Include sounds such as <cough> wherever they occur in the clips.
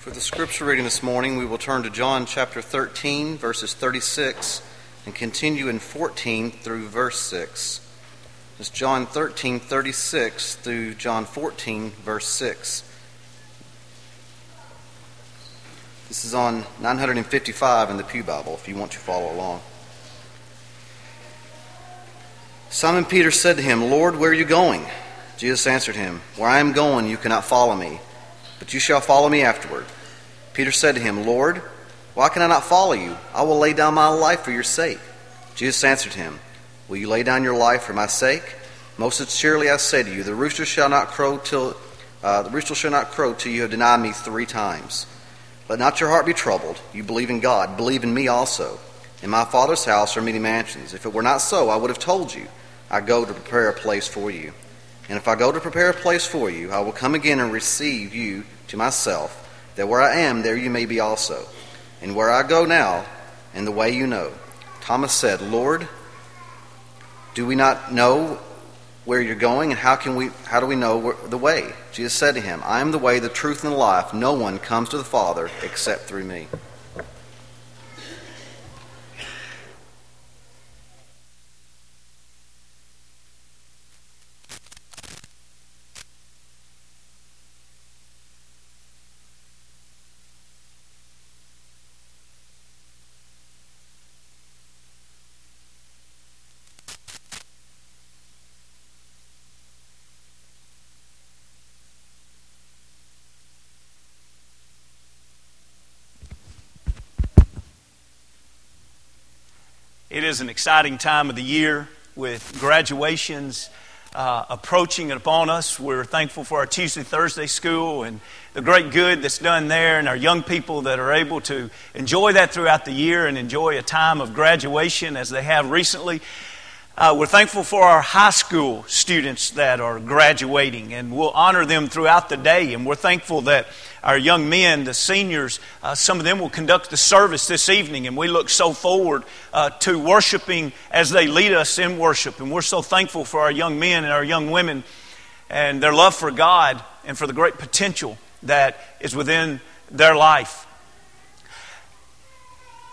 For the scripture reading this morning, we will turn to John chapter 13, verses 36, and continue in 14 through verse 6. It's John 13, 36 through John 14, verse 6. This is on 955 in the Pew Bible if you want to follow along. Simon Peter said to him, Lord, where are you going? Jesus answered him, Where I am going, you cannot follow me but you shall follow me afterward. Peter said to him, Lord, why can I not follow you? I will lay down my life for your sake. Jesus answered him, Will you lay down your life for my sake? Most sincerely I say to you, the rooster shall not crow till uh, the rooster shall not crow till you have denied me three times. Let not your heart be troubled. You believe in God, believe in me also. In my Father's house are many mansions. If it were not so, I would have told you. I go to prepare a place for you. And if I go to prepare a place for you, I will come again and receive you to myself, that where I am, there you may be also. And where I go now, and the way you know. Thomas said, Lord, do we not know where you're going, and how can we how do we know the way? Jesus said to him, I am the way, the truth, and the life. No one comes to the Father except through me. Is an exciting time of the year with graduations uh, approaching upon us. We're thankful for our Tuesday, Thursday school and the great good that's done there, and our young people that are able to enjoy that throughout the year and enjoy a time of graduation as they have recently. Uh, we're thankful for our high school students that are graduating, and we'll honor them throughout the day. And we're thankful that our young men, the seniors, uh, some of them will conduct the service this evening, and we look so forward uh, to worshiping as they lead us in worship. And we're so thankful for our young men and our young women and their love for God and for the great potential that is within their life.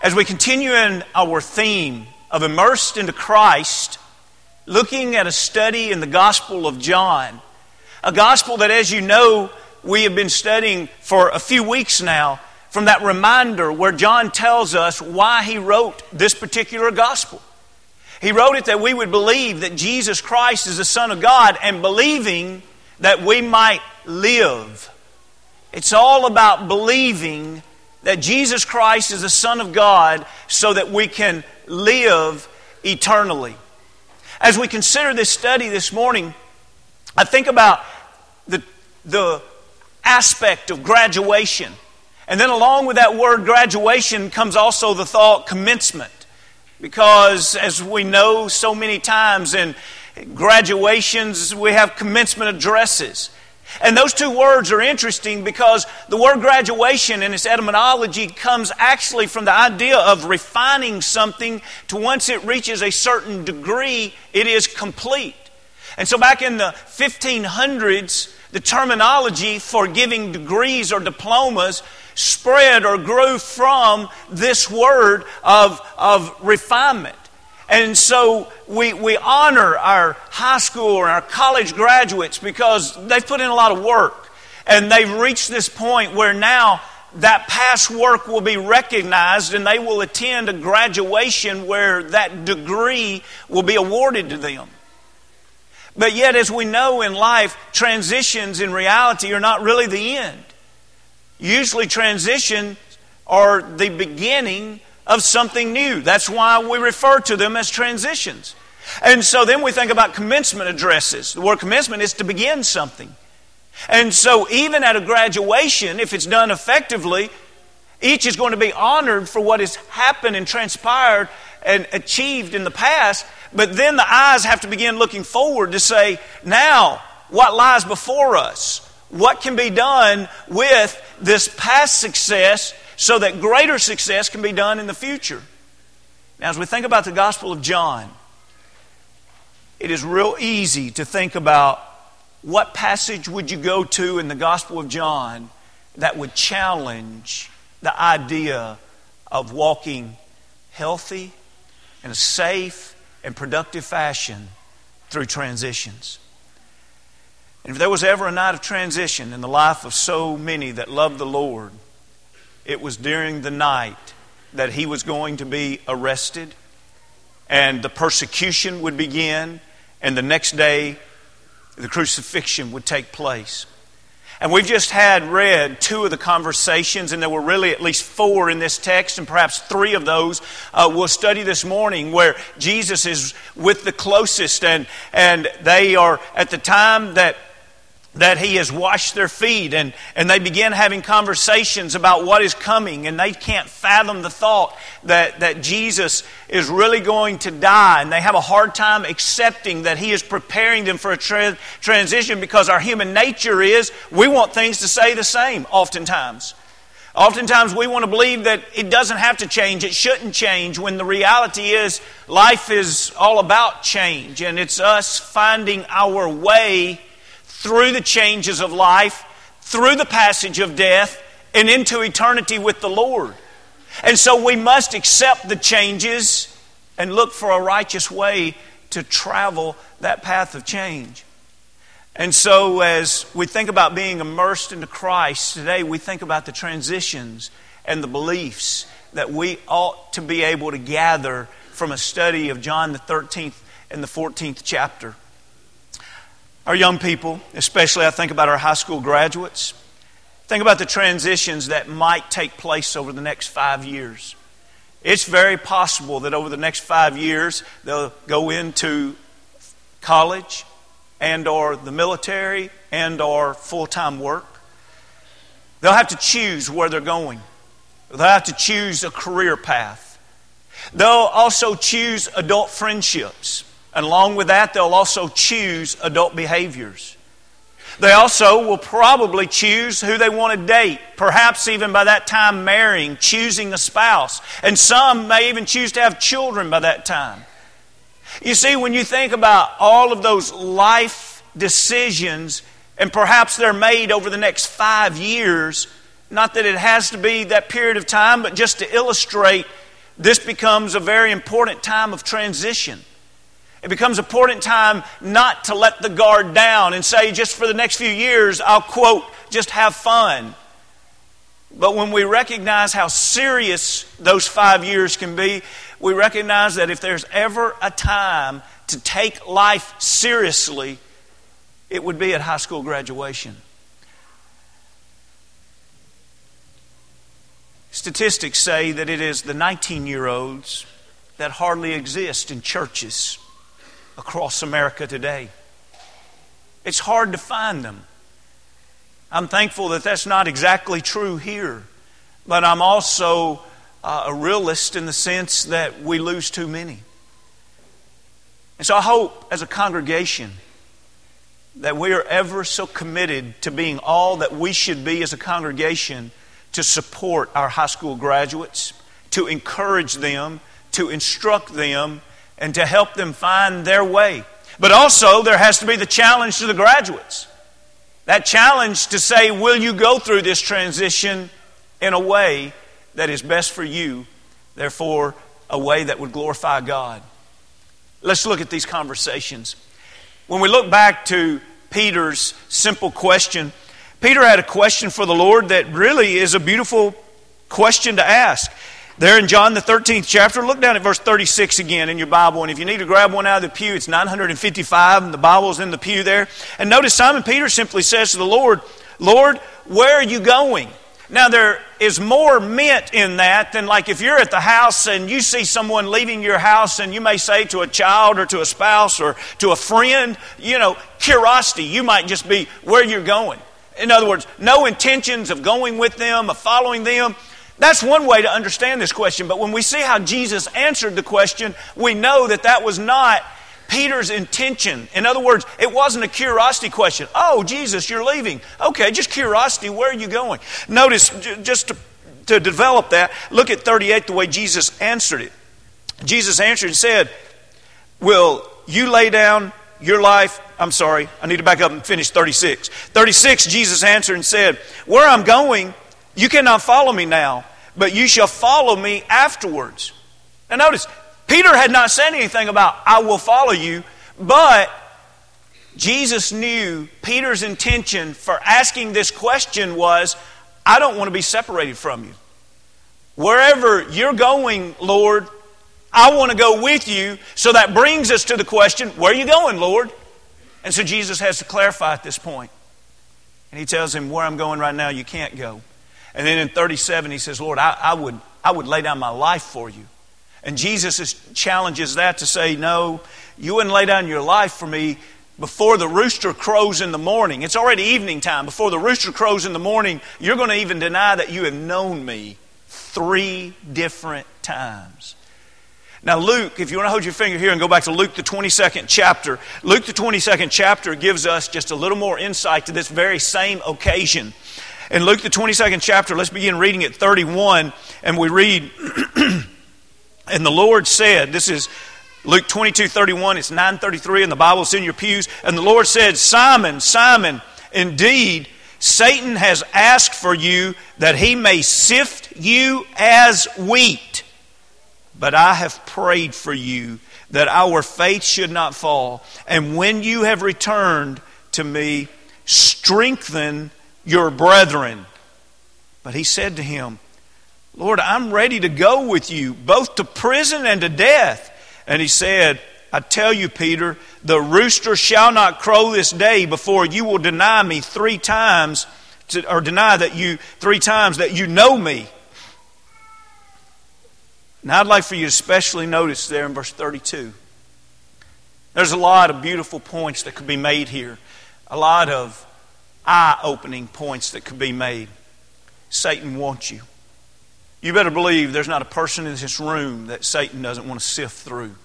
As we continue in our theme of immersed into Christ, looking at a study in the Gospel of John. A gospel that, as you know, we have been studying for a few weeks now from that reminder where John tells us why he wrote this particular gospel. He wrote it that we would believe that Jesus Christ is the Son of God and believing that we might live. It's all about believing that Jesus Christ is the Son of God so that we can live eternally. As we consider this study this morning, I think about the, the aspect of graduation. And then, along with that word graduation, comes also the thought commencement. Because, as we know so many times in graduations, we have commencement addresses. And those two words are interesting because the word graduation in its etymology comes actually from the idea of refining something to once it reaches a certain degree, it is complete. And so back in the 1500s, the terminology for giving degrees or diplomas spread or grew from this word of, of refinement. And so we, we honor our high school and our college graduates because they've put in a lot of work. And they've reached this point where now that past work will be recognized and they will attend a graduation where that degree will be awarded to them. But yet, as we know in life, transitions in reality are not really the end. Usually, transitions are the beginning of something new. That's why we refer to them as transitions. And so then we think about commencement addresses. The word commencement is to begin something. And so even at a graduation, if it's done effectively, each is going to be honored for what has happened and transpired and achieved in the past. But then the eyes have to begin looking forward to say, now, what lies before us? What can be done with this past success so that greater success can be done in the future. Now, as we think about the Gospel of John, it is real easy to think about what passage would you go to in the Gospel of John that would challenge the idea of walking healthy and safe and productive fashion through transitions. And if there was ever a night of transition in the life of so many that loved the Lord, it was during the night that he was going to be arrested and the persecution would begin, and the next day the crucifixion would take place. And we've just had read two of the conversations, and there were really at least four in this text, and perhaps three of those uh, we'll study this morning, where Jesus is with the closest, and, and they are at the time that that he has washed their feet and, and they begin having conversations about what is coming and they can't fathom the thought that, that jesus is really going to die and they have a hard time accepting that he is preparing them for a tra- transition because our human nature is we want things to stay the same oftentimes. Oftentimes we want to believe that it doesn't have to change it shouldn't change when the reality is life is all about change and it's us finding our way through the changes of life, through the passage of death, and into eternity with the Lord. And so we must accept the changes and look for a righteous way to travel that path of change. And so, as we think about being immersed into Christ today, we think about the transitions and the beliefs that we ought to be able to gather from a study of John the 13th and the 14th chapter. Our young people, especially I think about our high school graduates, think about the transitions that might take place over the next five years. It's very possible that over the next five years they'll go into college and or the military and or full-time work. They'll have to choose where they're going. They'll have to choose a career path. They'll also choose adult friendships. And along with that, they'll also choose adult behaviors. They also will probably choose who they want to date, perhaps even by that time marrying, choosing a spouse. And some may even choose to have children by that time. You see, when you think about all of those life decisions, and perhaps they're made over the next five years, not that it has to be that period of time, but just to illustrate, this becomes a very important time of transition. It becomes important time not to let the guard down and say, just for the next few years, I'll quote, just have fun. But when we recognize how serious those five years can be, we recognize that if there's ever a time to take life seriously, it would be at high school graduation. Statistics say that it is the 19 year olds that hardly exist in churches across America today. It's hard to find them. I'm thankful that that's not exactly true here, but I'm also uh, a realist in the sense that we lose too many. And so I hope as a congregation that we are ever so committed to being all that we should be as a congregation to support our high school graduates, to encourage them, to instruct them, and to help them find their way. But also, there has to be the challenge to the graduates. That challenge to say, will you go through this transition in a way that is best for you, therefore, a way that would glorify God? Let's look at these conversations. When we look back to Peter's simple question, Peter had a question for the Lord that really is a beautiful question to ask. There in John, the 13th chapter, look down at verse 36 again in your Bible. And if you need to grab one out of the pew, it's 955, and the Bible's in the pew there. And notice Simon Peter simply says to the Lord, Lord, where are you going? Now, there is more meant in that than like if you're at the house and you see someone leaving your house and you may say to a child or to a spouse or to a friend, you know, curiosity. You might just be where you're going. In other words, no intentions of going with them, of following them. That's one way to understand this question, but when we see how Jesus answered the question, we know that that was not Peter's intention. In other words, it wasn't a curiosity question. Oh, Jesus, you're leaving. Okay, just curiosity. Where are you going? Notice, just to, to develop that, look at 38, the way Jesus answered it. Jesus answered and said, Will you lay down your life I'm sorry, I need to back up and finish 36. 36, Jesus answered and said, Where I'm going, you cannot follow me now, but you shall follow me afterwards. Now notice, Peter had not said anything about, I will follow you, but Jesus knew Peter's intention for asking this question was, I don't want to be separated from you. Wherever you're going, Lord, I want to go with you. So that brings us to the question, where are you going, Lord? And so Jesus has to clarify at this point. And he tells him, Where I'm going right now, you can't go. And then in 37, he says, Lord, I, I would, I would lay down my life for you. And Jesus challenges that to say, No, you wouldn't lay down your life for me before the rooster crows in the morning. It's already evening time. Before the rooster crows in the morning, you're going to even deny that you have known me three different times. Now, Luke, if you want to hold your finger here and go back to Luke, the 22nd chapter, Luke, the 22nd chapter, gives us just a little more insight to this very same occasion. In Luke, the 22nd chapter, let's begin reading at 31, and we read, <clears throat> And the Lord said, This is Luke 22 31, it's 933 in the Bible, it's in your pews. And the Lord said, Simon, Simon, indeed, Satan has asked for you that he may sift you as wheat. But I have prayed for you that our faith should not fall. And when you have returned to me, strengthen your brethren. But he said to him, Lord, I'm ready to go with you, both to prison and to death. And he said, I tell you, Peter, the rooster shall not crow this day before you will deny me three times, to, or deny that you three times that you know me. Now, I'd like for you to especially notice there in verse 32. There's a lot of beautiful points that could be made here, a lot of eye opening points that could be made. Satan wants you. You better believe there's not a person in this room that Satan doesn't want to sift through.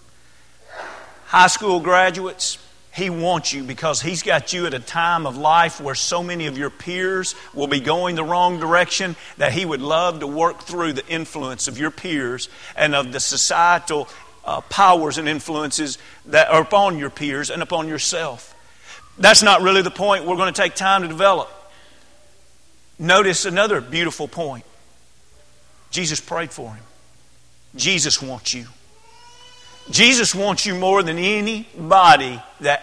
High school graduates, he wants you because he's got you at a time of life where so many of your peers will be going the wrong direction that he would love to work through the influence of your peers and of the societal uh, powers and influences that are upon your peers and upon yourself. That's not really the point we're going to take time to develop. Notice another beautiful point. Jesus prayed for him. Jesus wants you. Jesus wants you more than anybody that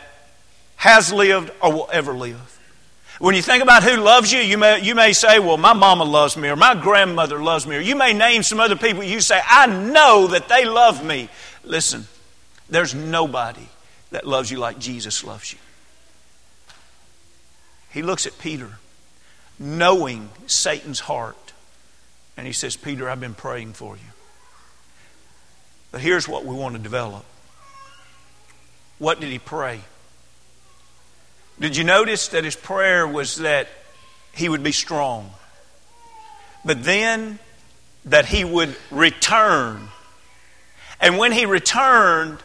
has lived or will ever live. When you think about who loves you, you may, you may say, Well, my mama loves me, or my grandmother loves me, or you may name some other people. You say, I know that they love me. Listen, there's nobody that loves you like Jesus loves you. He looks at Peter, knowing Satan's heart. And he says, Peter, I've been praying for you. But here's what we want to develop. What did he pray? Did you notice that his prayer was that he would be strong? But then that he would return. And when he returned,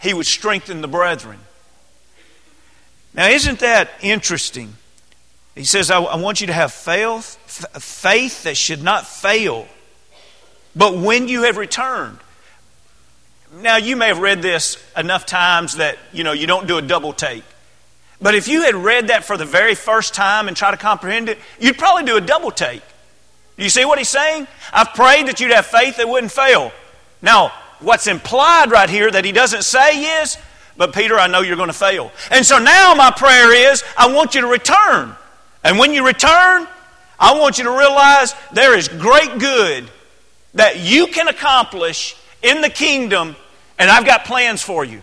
he would strengthen the brethren. Now, isn't that interesting? He says, I, I want you to have faith, faith that should not fail. But when you have returned, now you may have read this enough times that you know you don't do a double take. But if you had read that for the very first time and try to comprehend it, you'd probably do a double take. You see what he's saying? I've prayed that you'd have faith that wouldn't fail. Now, what's implied right here that he doesn't say is, but Peter, I know you're going to fail. And so now my prayer is, I want you to return. And when you return, I want you to realize there is great good that you can accomplish in the kingdom, and I've got plans for you.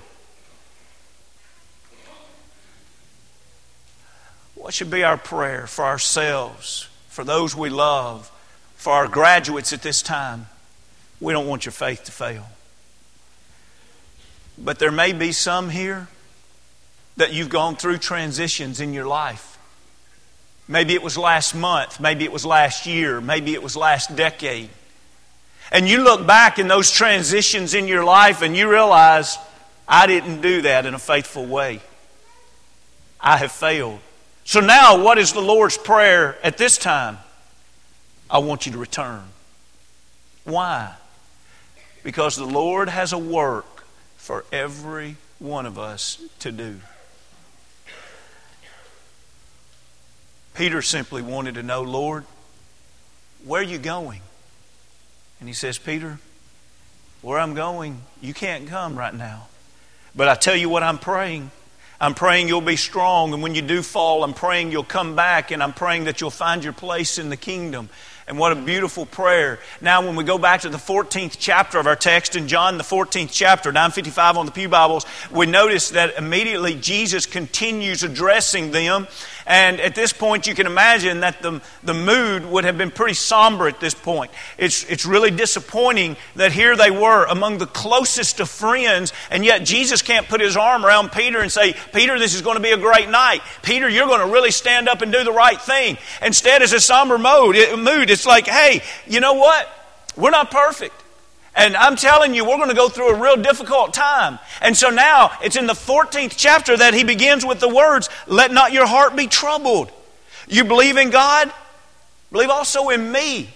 What should be our prayer for ourselves, for those we love, for our graduates at this time? We don't want your faith to fail. But there may be some here that you've gone through transitions in your life. Maybe it was last month. Maybe it was last year. Maybe it was last decade. And you look back in those transitions in your life and you realize, I didn't do that in a faithful way. I have failed. So now, what is the Lord's prayer at this time? I want you to return. Why? Because the Lord has a work for every one of us to do. Peter simply wanted to know, Lord, where are you going? And he says, Peter, where I'm going, you can't come right now. But I tell you what, I'm praying. I'm praying you'll be strong. And when you do fall, I'm praying you'll come back. And I'm praying that you'll find your place in the kingdom. And what a beautiful prayer. Now, when we go back to the 14th chapter of our text in John, the 14th chapter, 955 on the Pew Bibles, we notice that immediately Jesus continues addressing them and at this point, you can imagine that the, the mood would have been pretty somber at this point. It's, it's really disappointing that here they were among the closest of friends, and yet Jesus can't put his arm around Peter and say, Peter, this is going to be a great night. Peter, you're going to really stand up and do the right thing. Instead, it's a somber mood. It's like, hey, you know what? We're not perfect. And I'm telling you, we're going to go through a real difficult time. And so now it's in the 14th chapter that he begins with the words, Let not your heart be troubled. You believe in God, believe also in me.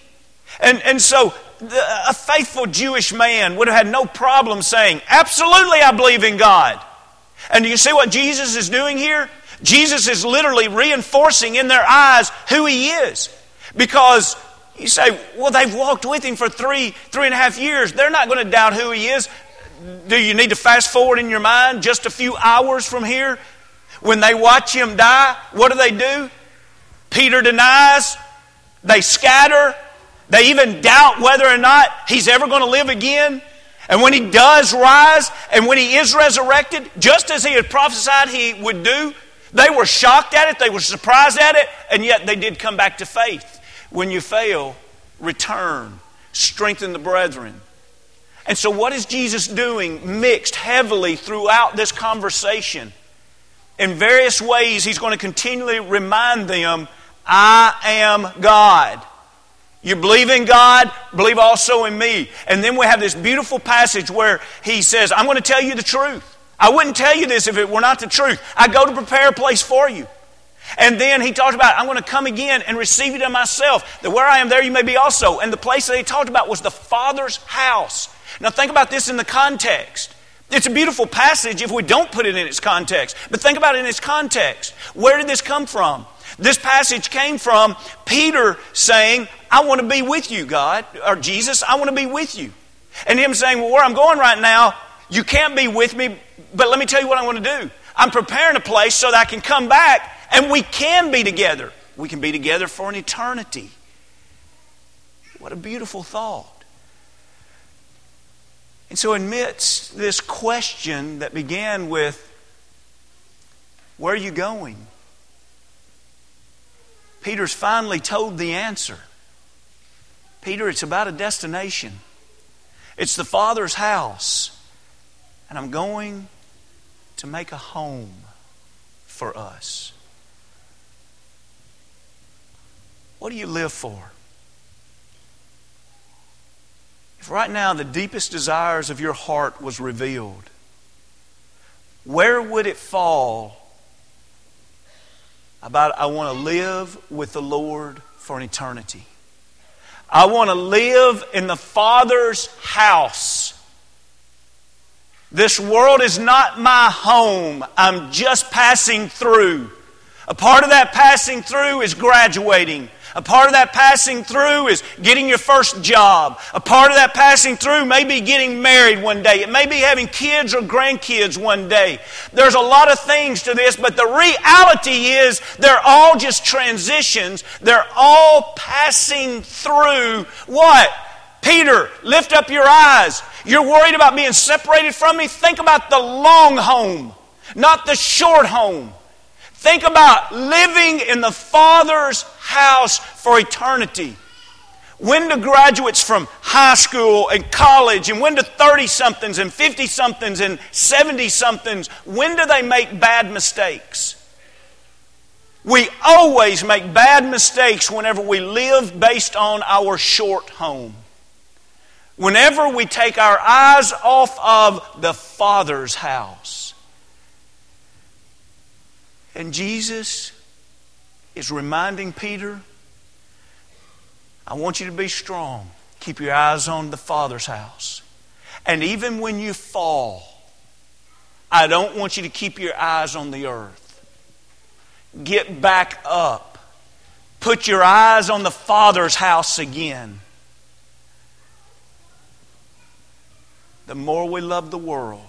And, and so a faithful Jewish man would have had no problem saying, Absolutely, I believe in God. And do you see what Jesus is doing here? Jesus is literally reinforcing in their eyes who he is. Because you say, well, they've walked with him for three, three and a half years. They're not going to doubt who he is. Do you need to fast forward in your mind just a few hours from here? When they watch him die, what do they do? Peter denies, they scatter, they even doubt whether or not he's ever going to live again. And when he does rise, and when he is resurrected, just as he had prophesied he would do, they were shocked at it, they were surprised at it, and yet they did come back to faith. When you fail, return, strengthen the brethren. And so, what is Jesus doing mixed heavily throughout this conversation? In various ways, he's going to continually remind them, I am God. You believe in God, believe also in me. And then we have this beautiful passage where he says, I'm going to tell you the truth. I wouldn't tell you this if it were not the truth. I go to prepare a place for you. And then he talked about, I'm going to come again and receive you to myself, that where I am, there you may be also. And the place that he talked about was the Father's house. Now, think about this in the context. It's a beautiful passage if we don't put it in its context. But think about it in its context. Where did this come from? This passage came from Peter saying, I want to be with you, God, or Jesus, I want to be with you. And him saying, Well, where I'm going right now, you can't be with me, but let me tell you what I want to do. I'm preparing a place so that I can come back and we can be together. We can be together for an eternity. What a beautiful thought. And so, amidst this question that began with, Where are you going? Peter's finally told the answer. Peter, it's about a destination. It's the Father's house. And I'm going to make a home for us. What do you live for? If right now the deepest desires of your heart was revealed, where would it fall about I want to live with the Lord for an eternity? I want to live in the Father's house. This world is not my home. I'm just passing through. A part of that passing through is graduating. A part of that passing through is getting your first job. A part of that passing through may be getting married one day. It may be having kids or grandkids one day. There's a lot of things to this, but the reality is they're all just transitions. They're all passing through what? Peter, lift up your eyes. You're worried about being separated from me? Think about the long home, not the short home. Think about living in the Father's house for eternity. When do graduates from high school and college, and when do 30 somethings and 50 somethings and 70 somethings, when do they make bad mistakes? We always make bad mistakes whenever we live based on our short home. Whenever we take our eyes off of the Father's house. And Jesus is reminding Peter, I want you to be strong. Keep your eyes on the Father's house. And even when you fall, I don't want you to keep your eyes on the earth. Get back up put your eyes on the Father's house again. The more we love the world,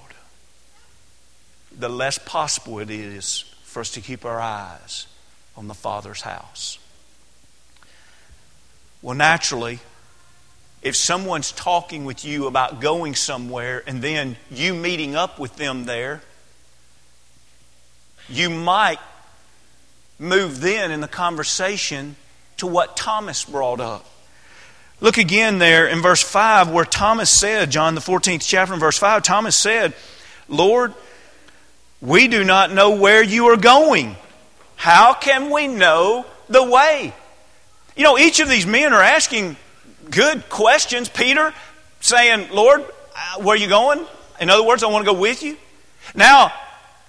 the less possible it is for us to keep our eyes on the Father's house. Well, naturally, if someone's talking with you about going somewhere and then you meeting up with them there, you might move then in the conversation to what Thomas brought up. Look again there in verse 5 where Thomas said, John the 14th chapter in verse 5, Thomas said, Lord, we do not know where you are going. How can we know the way? You know, each of these men are asking good questions. Peter saying, Lord, where are you going? In other words, I want to go with you. Now,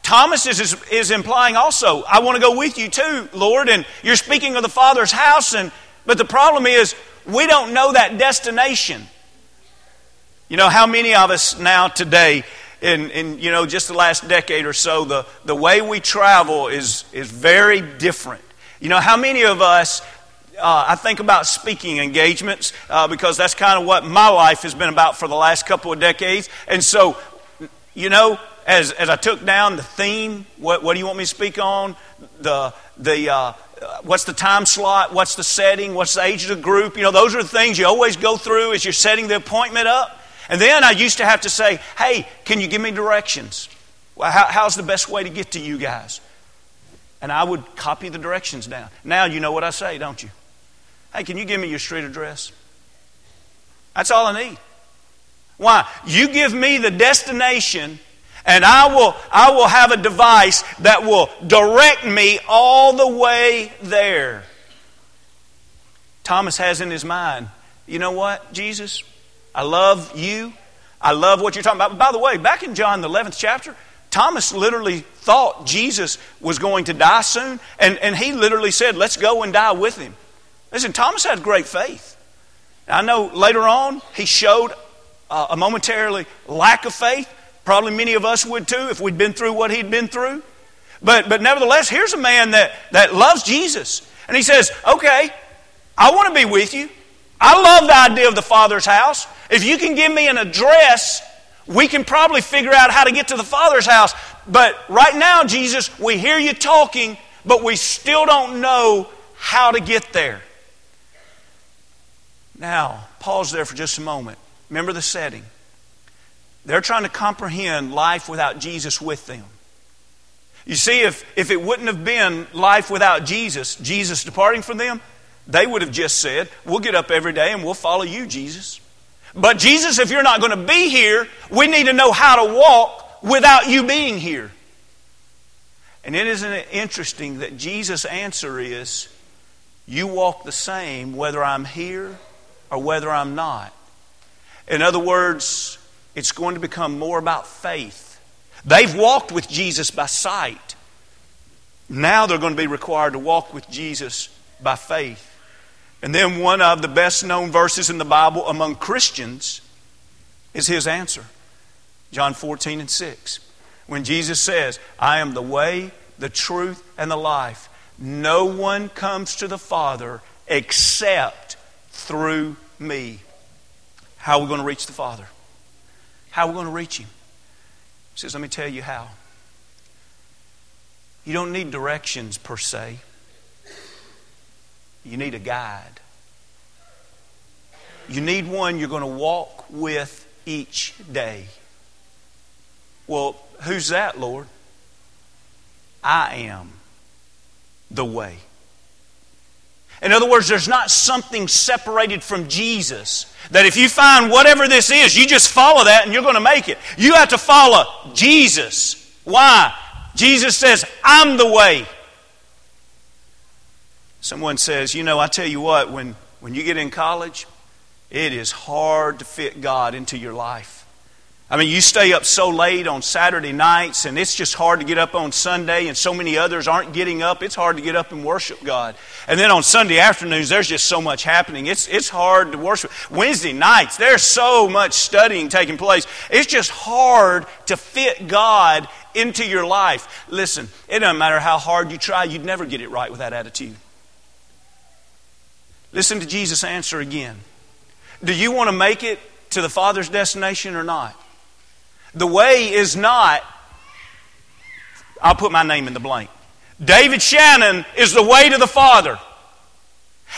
Thomas is, is implying also, I want to go with you too, Lord. And you're speaking of the Father's house, and but the problem is we don't know that destination. You know, how many of us now today, in, in you know, just the last decade or so, the, the way we travel is, is very different. You know, how many of us uh, I think about speaking engagements uh, because that's kind of what my life has been about for the last couple of decades. And so, you know, as, as I took down the theme, what, what do you want me to speak on? The, the, uh, what's the time slot? What's the setting? What's the age of the group? You know, those are the things you always go through as you're setting the appointment up. And then I used to have to say, hey, can you give me directions? Well, how, how's the best way to get to you guys? And I would copy the directions down. Now you know what I say, don't you? Hey, can you give me your street address? That's all I need. Why? You give me the destination, and I will, I will have a device that will direct me all the way there. Thomas has in his mind, you know what, Jesus? I love you. I love what you're talking about. By the way, back in John the 11th chapter, Thomas literally thought Jesus was going to die soon, and, and he literally said, Let's go and die with him. Listen, Thomas had great faith. I know later on he showed uh, a momentarily lack of faith. Probably many of us would too if we'd been through what he'd been through. But, but nevertheless, here's a man that, that loves Jesus. And he says, Okay, I want to be with you. I love the idea of the Father's house. If you can give me an address, we can probably figure out how to get to the Father's house. But right now, Jesus, we hear you talking, but we still don't know how to get there. Now, pause there for just a moment. Remember the setting. They're trying to comprehend life without Jesus with them. You see, if, if it wouldn't have been life without Jesus, Jesus departing from them, they would have just said, We'll get up every day and we'll follow you, Jesus. But Jesus, if you're not going to be here, we need to know how to walk without you being here. And it isn't it interesting that Jesus' answer is, You walk the same whether I'm here or whether I'm not. In other words, it's going to become more about faith. They've walked with Jesus by sight. Now they're going to be required to walk with Jesus by faith. And then one of the best known verses in the Bible among Christians is his answer John 14 and 6. When Jesus says, I am the way, the truth, and the life, no one comes to the Father except through me. How are we going to reach the Father? How are we going to reach Him? He says, Let me tell you how. You don't need directions per se, you need a guide. You need one you're going to walk with each day. Well, who's that, Lord? I am the way. In other words, there's not something separated from Jesus. That if you find whatever this is, you just follow that and you're going to make it. You have to follow Jesus. Why? Jesus says, I'm the way. Someone says, you know, I tell you what, when, when you get in college, it is hard to fit God into your life. I mean, you stay up so late on Saturday nights, and it's just hard to get up on Sunday, and so many others aren't getting up. It's hard to get up and worship God. And then on Sunday afternoons, there's just so much happening. It's, it's hard to worship. Wednesday nights, there's so much studying taking place. It's just hard to fit God into your life. Listen, it doesn't matter how hard you try, you'd never get it right with that attitude. Listen to Jesus' answer again. Do you want to make it to the Father's destination or not? The way is not, I'll put my name in the blank. David Shannon is the way to the Father.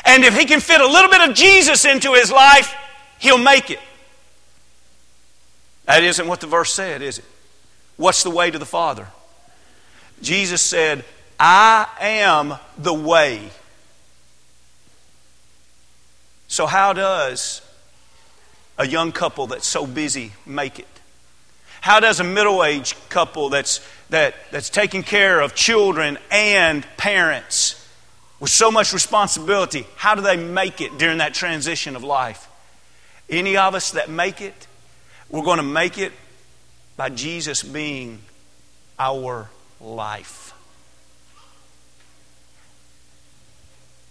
And if he can fit a little bit of Jesus into his life, he'll make it. That isn't what the verse said, is it? What's the way to the Father? Jesus said, I am the way. So, how does a young couple that's so busy make it? How does a middle aged couple that's, that, that's taking care of children and parents with so much responsibility, how do they make it during that transition of life? Any of us that make it, we're going to make it by Jesus being our life.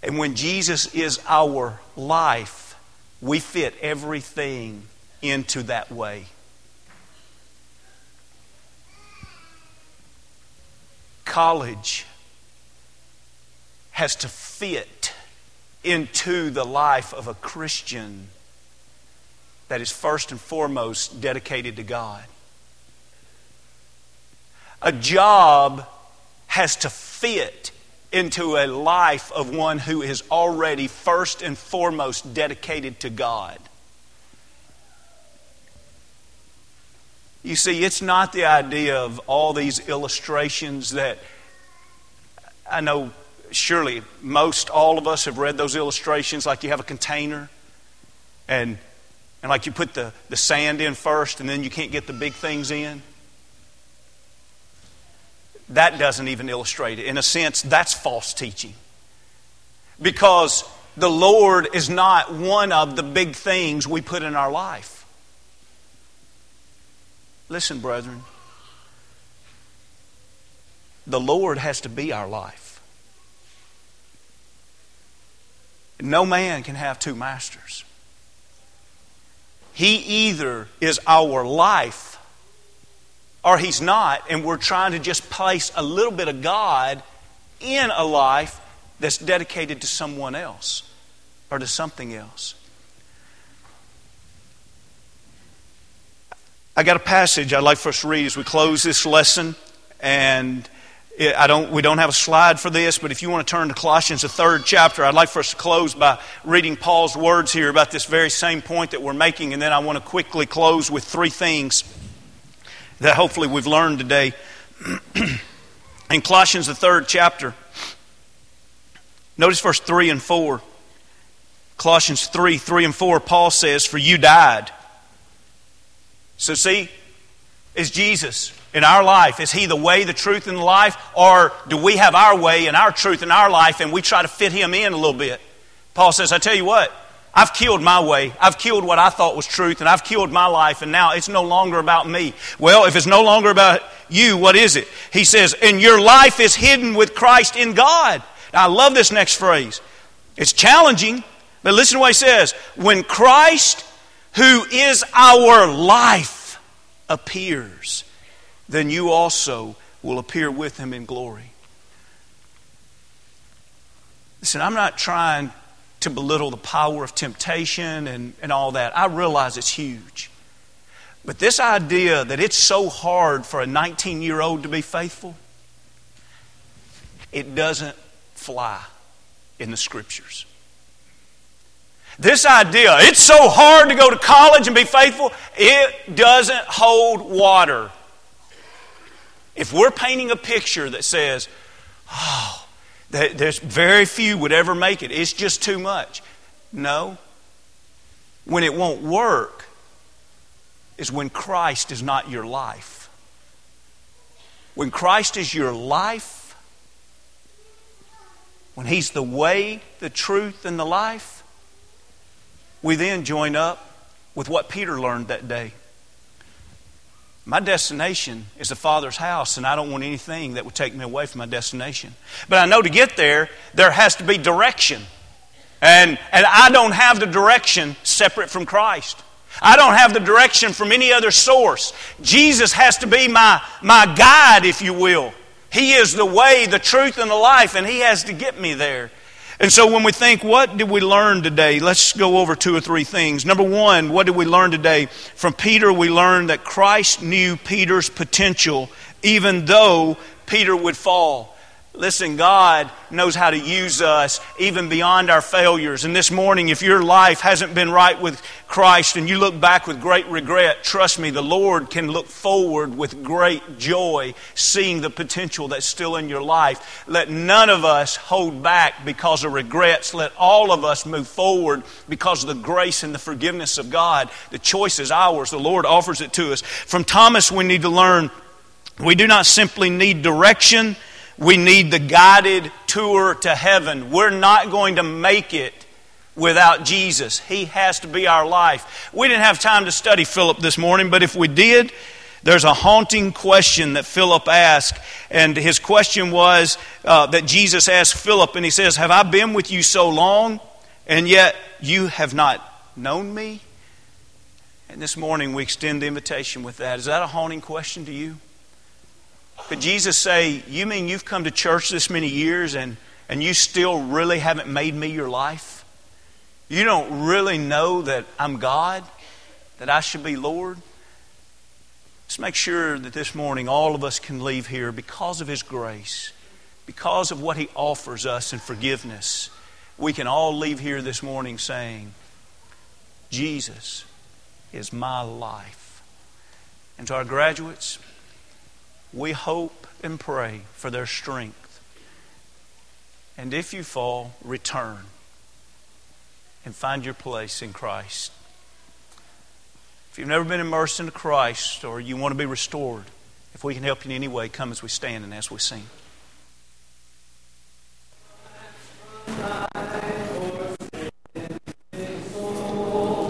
And when Jesus is our life, we fit everything into that way. College has to fit into the life of a Christian that is first and foremost dedicated to God. A job has to fit into a life of one who is already first and foremost dedicated to God. You see, it's not the idea of all these illustrations that I know surely most all of us have read those illustrations like you have a container and and like you put the, the sand in first and then you can't get the big things in that doesn't even illustrate it. In a sense, that's false teaching. Because the Lord is not one of the big things we put in our life. Listen, brethren, the Lord has to be our life. No man can have two masters. He either is our life or he's not, and we're trying to just place a little bit of God in a life that's dedicated to someone else or to something else. I got a passage I'd like for us to read as we close this lesson, and I don't, we don't have a slide for this, but if you want to turn to Colossians, the third chapter, I'd like for us to close by reading Paul's words here about this very same point that we're making, and then I want to quickly close with three things that hopefully we've learned today. <clears throat> in Colossians, the third chapter, notice verse 3 and 4. Colossians 3 3 and 4, Paul says, For you died. So, see, is Jesus in our life, is He the way, the truth, and the life? Or do we have our way and our truth in our life and we try to fit Him in a little bit? Paul says, I tell you what, I've killed my way. I've killed what I thought was truth, and I've killed my life, and now it's no longer about me. Well, if it's no longer about you, what is it? He says, and your life is hidden with Christ in God. Now, I love this next phrase. It's challenging, but listen to what he says. When Christ, who is our life, appears, then you also will appear with him in glory. Listen, I'm not trying to belittle the power of temptation and, and all that. I realize it's huge. But this idea that it's so hard for a 19 year old to be faithful, it doesn't fly in the scriptures. This idea, it's so hard to go to college and be faithful, it doesn't hold water. If we're painting a picture that says, oh, there's very few would ever make it. It's just too much. No. When it won't work is when Christ is not your life. When Christ is your life, when He's the way, the truth, and the life, we then join up with what Peter learned that day. My destination is the Father's house, and I don't want anything that would take me away from my destination. But I know to get there, there has to be direction. And, and I don't have the direction separate from Christ. I don't have the direction from any other source. Jesus has to be my, my guide, if you will. He is the way, the truth, and the life, and He has to get me there. And so when we think, what did we learn today? Let's go over two or three things. Number one, what did we learn today? From Peter, we learned that Christ knew Peter's potential even though Peter would fall. Listen, God knows how to use us even beyond our failures. And this morning, if your life hasn't been right with Christ and you look back with great regret, trust me, the Lord can look forward with great joy, seeing the potential that's still in your life. Let none of us hold back because of regrets. Let all of us move forward because of the grace and the forgiveness of God. The choice is ours. The Lord offers it to us. From Thomas, we need to learn we do not simply need direction we need the guided tour to heaven. We're not going to make it without Jesus. He has to be our life. We didn't have time to study Philip this morning, but if we did, there's a haunting question that Philip asked. And his question was uh, that Jesus asked Philip, and he says, Have I been with you so long, and yet you have not known me? And this morning we extend the invitation with that. Is that a haunting question to you? Could Jesus say, You mean you've come to church this many years and, and you still really haven't made me your life? You don't really know that I'm God, that I should be Lord? Let's make sure that this morning all of us can leave here because of His grace, because of what He offers us in forgiveness. We can all leave here this morning saying, Jesus is my life. And to our graduates, we hope and pray for their strength. And if you fall, return and find your place in Christ. If you've never been immersed into Christ or you want to be restored, if we can help you in any way, come as we stand and as we sing.